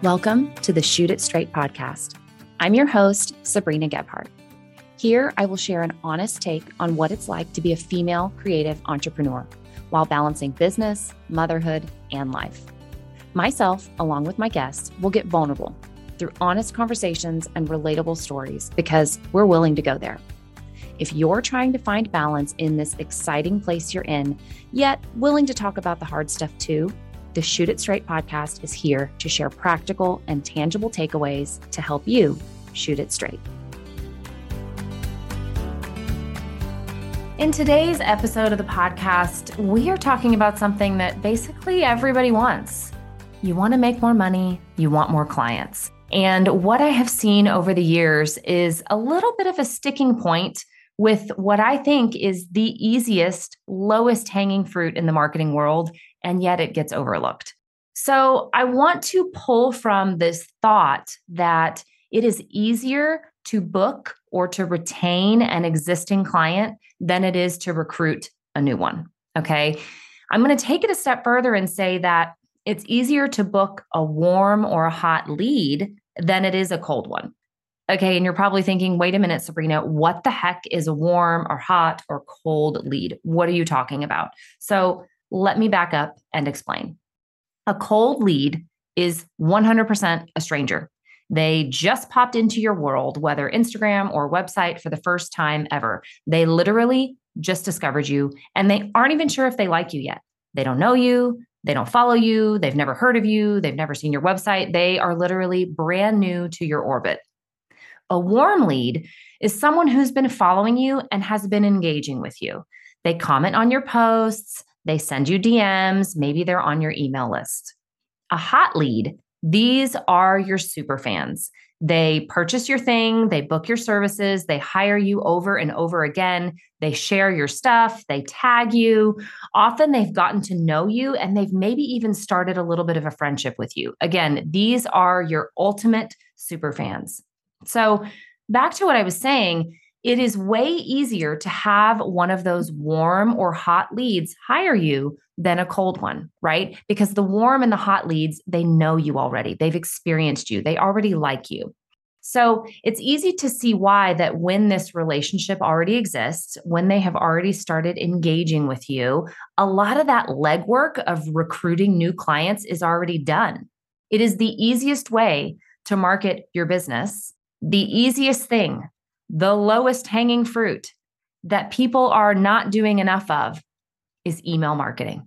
Welcome to the Shoot It Straight podcast. I'm your host, Sabrina Gebhardt. Here, I will share an honest take on what it's like to be a female creative entrepreneur while balancing business, motherhood, and life. Myself, along with my guests, will get vulnerable through honest conversations and relatable stories because we're willing to go there. If you're trying to find balance in this exciting place you're in, yet willing to talk about the hard stuff too, the Shoot It Straight podcast is here to share practical and tangible takeaways to help you shoot it straight. In today's episode of the podcast, we are talking about something that basically everybody wants. You want to make more money, you want more clients. And what I have seen over the years is a little bit of a sticking point with what I think is the easiest, lowest hanging fruit in the marketing world, and yet it gets overlooked. So I want to pull from this thought that it is easier to book or to retain an existing client than it is to recruit a new one. Okay. I'm going to take it a step further and say that it's easier to book a warm or a hot lead than it is a cold one. Okay. And you're probably thinking, wait a minute, Sabrina, what the heck is a warm or hot or cold lead? What are you talking about? So let me back up and explain. A cold lead is 100% a stranger. They just popped into your world, whether Instagram or website for the first time ever. They literally just discovered you and they aren't even sure if they like you yet. They don't know you. They don't follow you. They've never heard of you. They've never seen your website. They are literally brand new to your orbit. A warm lead is someone who's been following you and has been engaging with you. They comment on your posts, they send you DMs, maybe they're on your email list. A hot lead, these are your super fans. They purchase your thing, they book your services, they hire you over and over again, they share your stuff, they tag you. Often they've gotten to know you and they've maybe even started a little bit of a friendship with you. Again, these are your ultimate super fans. So, back to what I was saying, it is way easier to have one of those warm or hot leads hire you than a cold one, right? Because the warm and the hot leads, they know you already. They've experienced you. They already like you. So it's easy to see why that when this relationship already exists, when they have already started engaging with you, a lot of that legwork of recruiting new clients is already done. It is the easiest way to market your business, the easiest thing the lowest hanging fruit that people are not doing enough of is email marketing.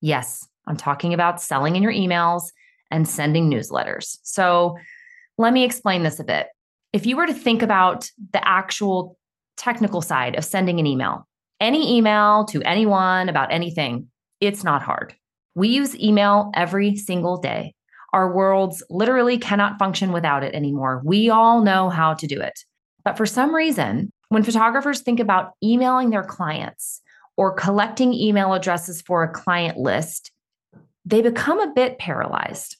Yes, I'm talking about selling in your emails and sending newsletters. So let me explain this a bit. If you were to think about the actual technical side of sending an email, any email to anyone about anything, it's not hard. We use email every single day. Our worlds literally cannot function without it anymore. We all know how to do it. But for some reason, when photographers think about emailing their clients or collecting email addresses for a client list, they become a bit paralyzed.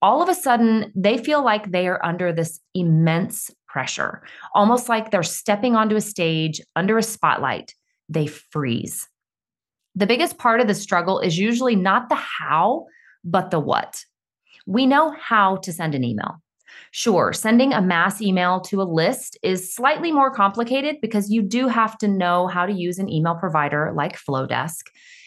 All of a sudden, they feel like they are under this immense pressure, almost like they're stepping onto a stage under a spotlight. They freeze. The biggest part of the struggle is usually not the how, but the what. We know how to send an email. Sure, sending a mass email to a list is slightly more complicated because you do have to know how to use an email provider like Flodesk.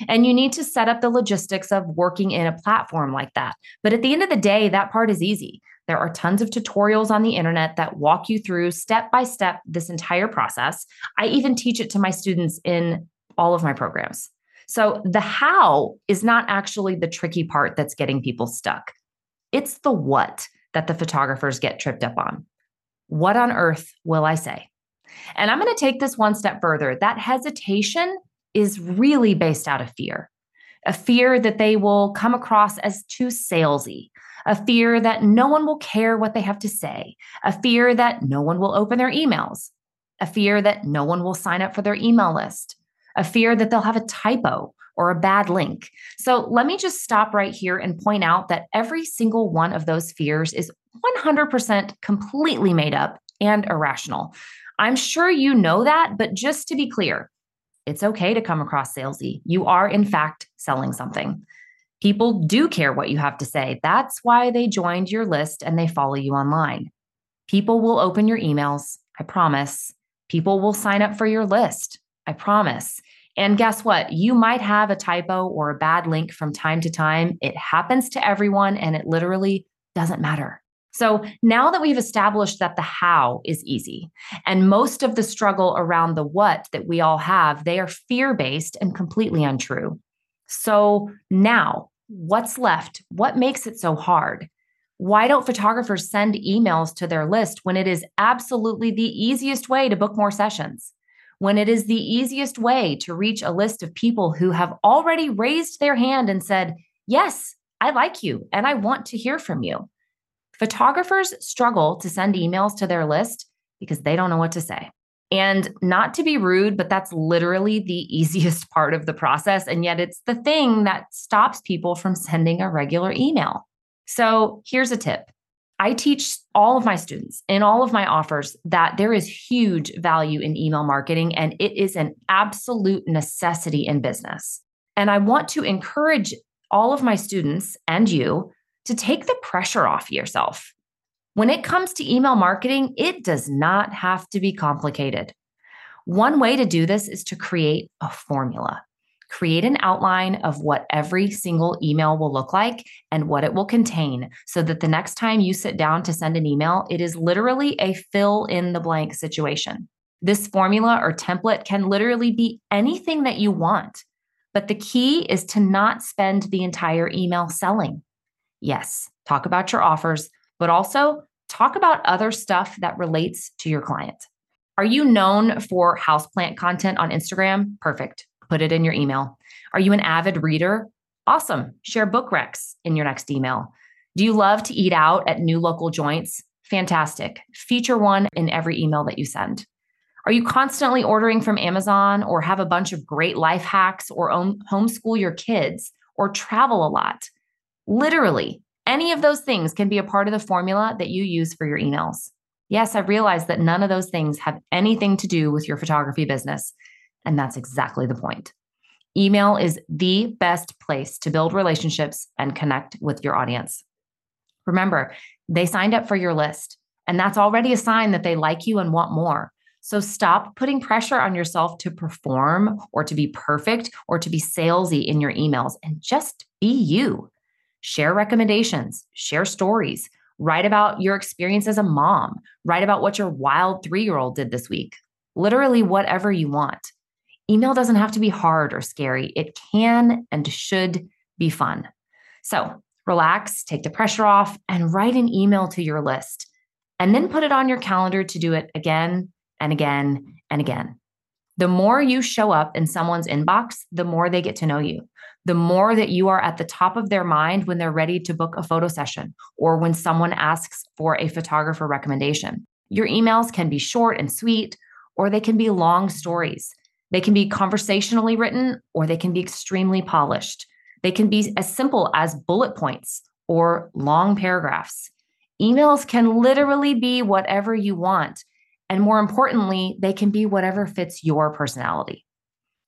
And you need to set up the logistics of working in a platform like that. But at the end of the day, that part is easy. There are tons of tutorials on the internet that walk you through step by step this entire process. I even teach it to my students in all of my programs. So the how is not actually the tricky part that's getting people stuck. It's the what that the photographers get tripped up on. What on earth will I say? And I'm going to take this one step further. That hesitation is really based out of fear a fear that they will come across as too salesy, a fear that no one will care what they have to say, a fear that no one will open their emails, a fear that no one will sign up for their email list, a fear that they'll have a typo or a bad link. So let me just stop right here and point out that every single one of those fears is 100% completely made up and irrational. I'm sure you know that, but just to be clear, it's okay to come across salesy. You are, in fact, selling something. People do care what you have to say. That's why they joined your list and they follow you online. People will open your emails, I promise. People will sign up for your list, I promise. And guess what? You might have a typo or a bad link from time to time. It happens to everyone and it literally doesn't matter. So now that we've established that the how is easy and most of the struggle around the what that we all have, they are fear based and completely untrue. So now what's left? What makes it so hard? Why don't photographers send emails to their list when it is absolutely the easiest way to book more sessions? When it is the easiest way to reach a list of people who have already raised their hand and said, Yes, I like you and I want to hear from you. Photographers struggle to send emails to their list because they don't know what to say. And not to be rude, but that's literally the easiest part of the process. And yet it's the thing that stops people from sending a regular email. So here's a tip I teach all of my students in all of my offers that there is huge value in email marketing and it is an absolute necessity in business. And I want to encourage all of my students and you to take the pressure off yourself. When it comes to email marketing, it does not have to be complicated. One way to do this is to create a formula. Create an outline of what every single email will look like and what it will contain so that the next time you sit down to send an email, it is literally a fill in the blank situation. This formula or template can literally be anything that you want, but the key is to not spend the entire email selling. Yes, talk about your offers, but also talk about other stuff that relates to your client. Are you known for houseplant content on Instagram? Perfect put it in your email. Are you an avid reader? Awesome. Share book recs in your next email. Do you love to eat out at new local joints? Fantastic. Feature one in every email that you send. Are you constantly ordering from Amazon or have a bunch of great life hacks or homeschool your kids or travel a lot? Literally, any of those things can be a part of the formula that you use for your emails. Yes, I realize that none of those things have anything to do with your photography business. And that's exactly the point. Email is the best place to build relationships and connect with your audience. Remember, they signed up for your list, and that's already a sign that they like you and want more. So stop putting pressure on yourself to perform or to be perfect or to be salesy in your emails and just be you. Share recommendations, share stories, write about your experience as a mom, write about what your wild three year old did this week. Literally, whatever you want. Email doesn't have to be hard or scary, it can and should be fun. So relax, take the pressure off, and write an email to your list. And then put it on your calendar to do it again and again and again. The more you show up in someone's inbox, the more they get to know you. The more that you are at the top of their mind when they're ready to book a photo session or when someone asks for a photographer recommendation. Your emails can be short and sweet, or they can be long stories. They can be conversationally written or they can be extremely polished. They can be as simple as bullet points or long paragraphs. Emails can literally be whatever you want. And more importantly, they can be whatever fits your personality.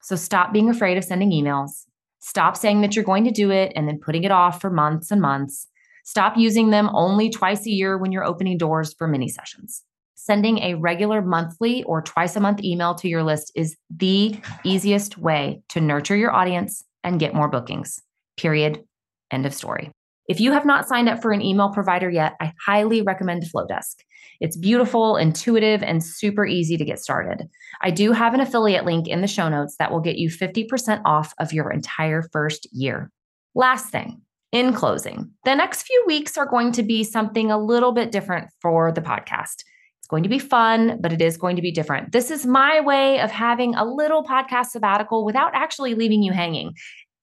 So stop being afraid of sending emails. Stop saying that you're going to do it and then putting it off for months and months. Stop using them only twice a year when you're opening doors for mini sessions sending a regular monthly or twice a month email to your list is the easiest way to nurture your audience and get more bookings. Period. End of story. If you have not signed up for an email provider yet, I highly recommend Flodesk. It's beautiful, intuitive, and super easy to get started. I do have an affiliate link in the show notes that will get you 50% off of your entire first year. Last thing, in closing, the next few weeks are going to be something a little bit different for the podcast. It's going to be fun, but it is going to be different. This is my way of having a little podcast sabbatical without actually leaving you hanging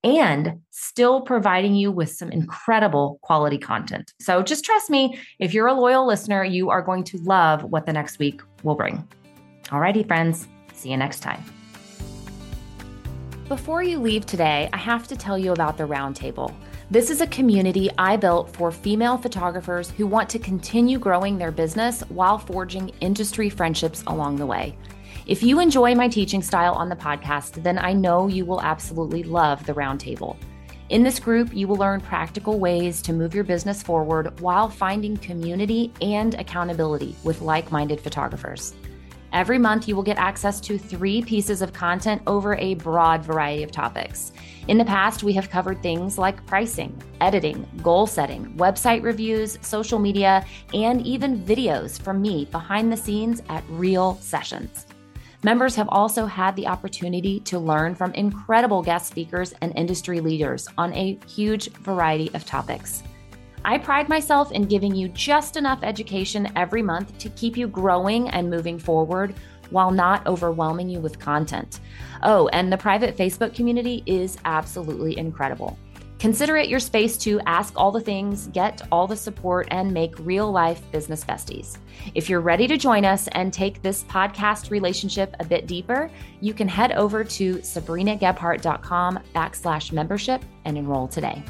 and still providing you with some incredible quality content. So just trust me, if you're a loyal listener, you are going to love what the next week will bring. Alrighty, friends, see you next time. Before you leave today, I have to tell you about the Roundtable. This is a community I built for female photographers who want to continue growing their business while forging industry friendships along the way. If you enjoy my teaching style on the podcast, then I know you will absolutely love the Roundtable. In this group, you will learn practical ways to move your business forward while finding community and accountability with like minded photographers. Every month, you will get access to three pieces of content over a broad variety of topics. In the past, we have covered things like pricing, editing, goal setting, website reviews, social media, and even videos from me behind the scenes at real sessions. Members have also had the opportunity to learn from incredible guest speakers and industry leaders on a huge variety of topics. I pride myself in giving you just enough education every month to keep you growing and moving forward while not overwhelming you with content. Oh, and the private Facebook community is absolutely incredible. Consider it your space to ask all the things, get all the support, and make real life business besties. If you're ready to join us and take this podcast relationship a bit deeper, you can head over to sabrinagebhardt.com backslash membership and enroll today.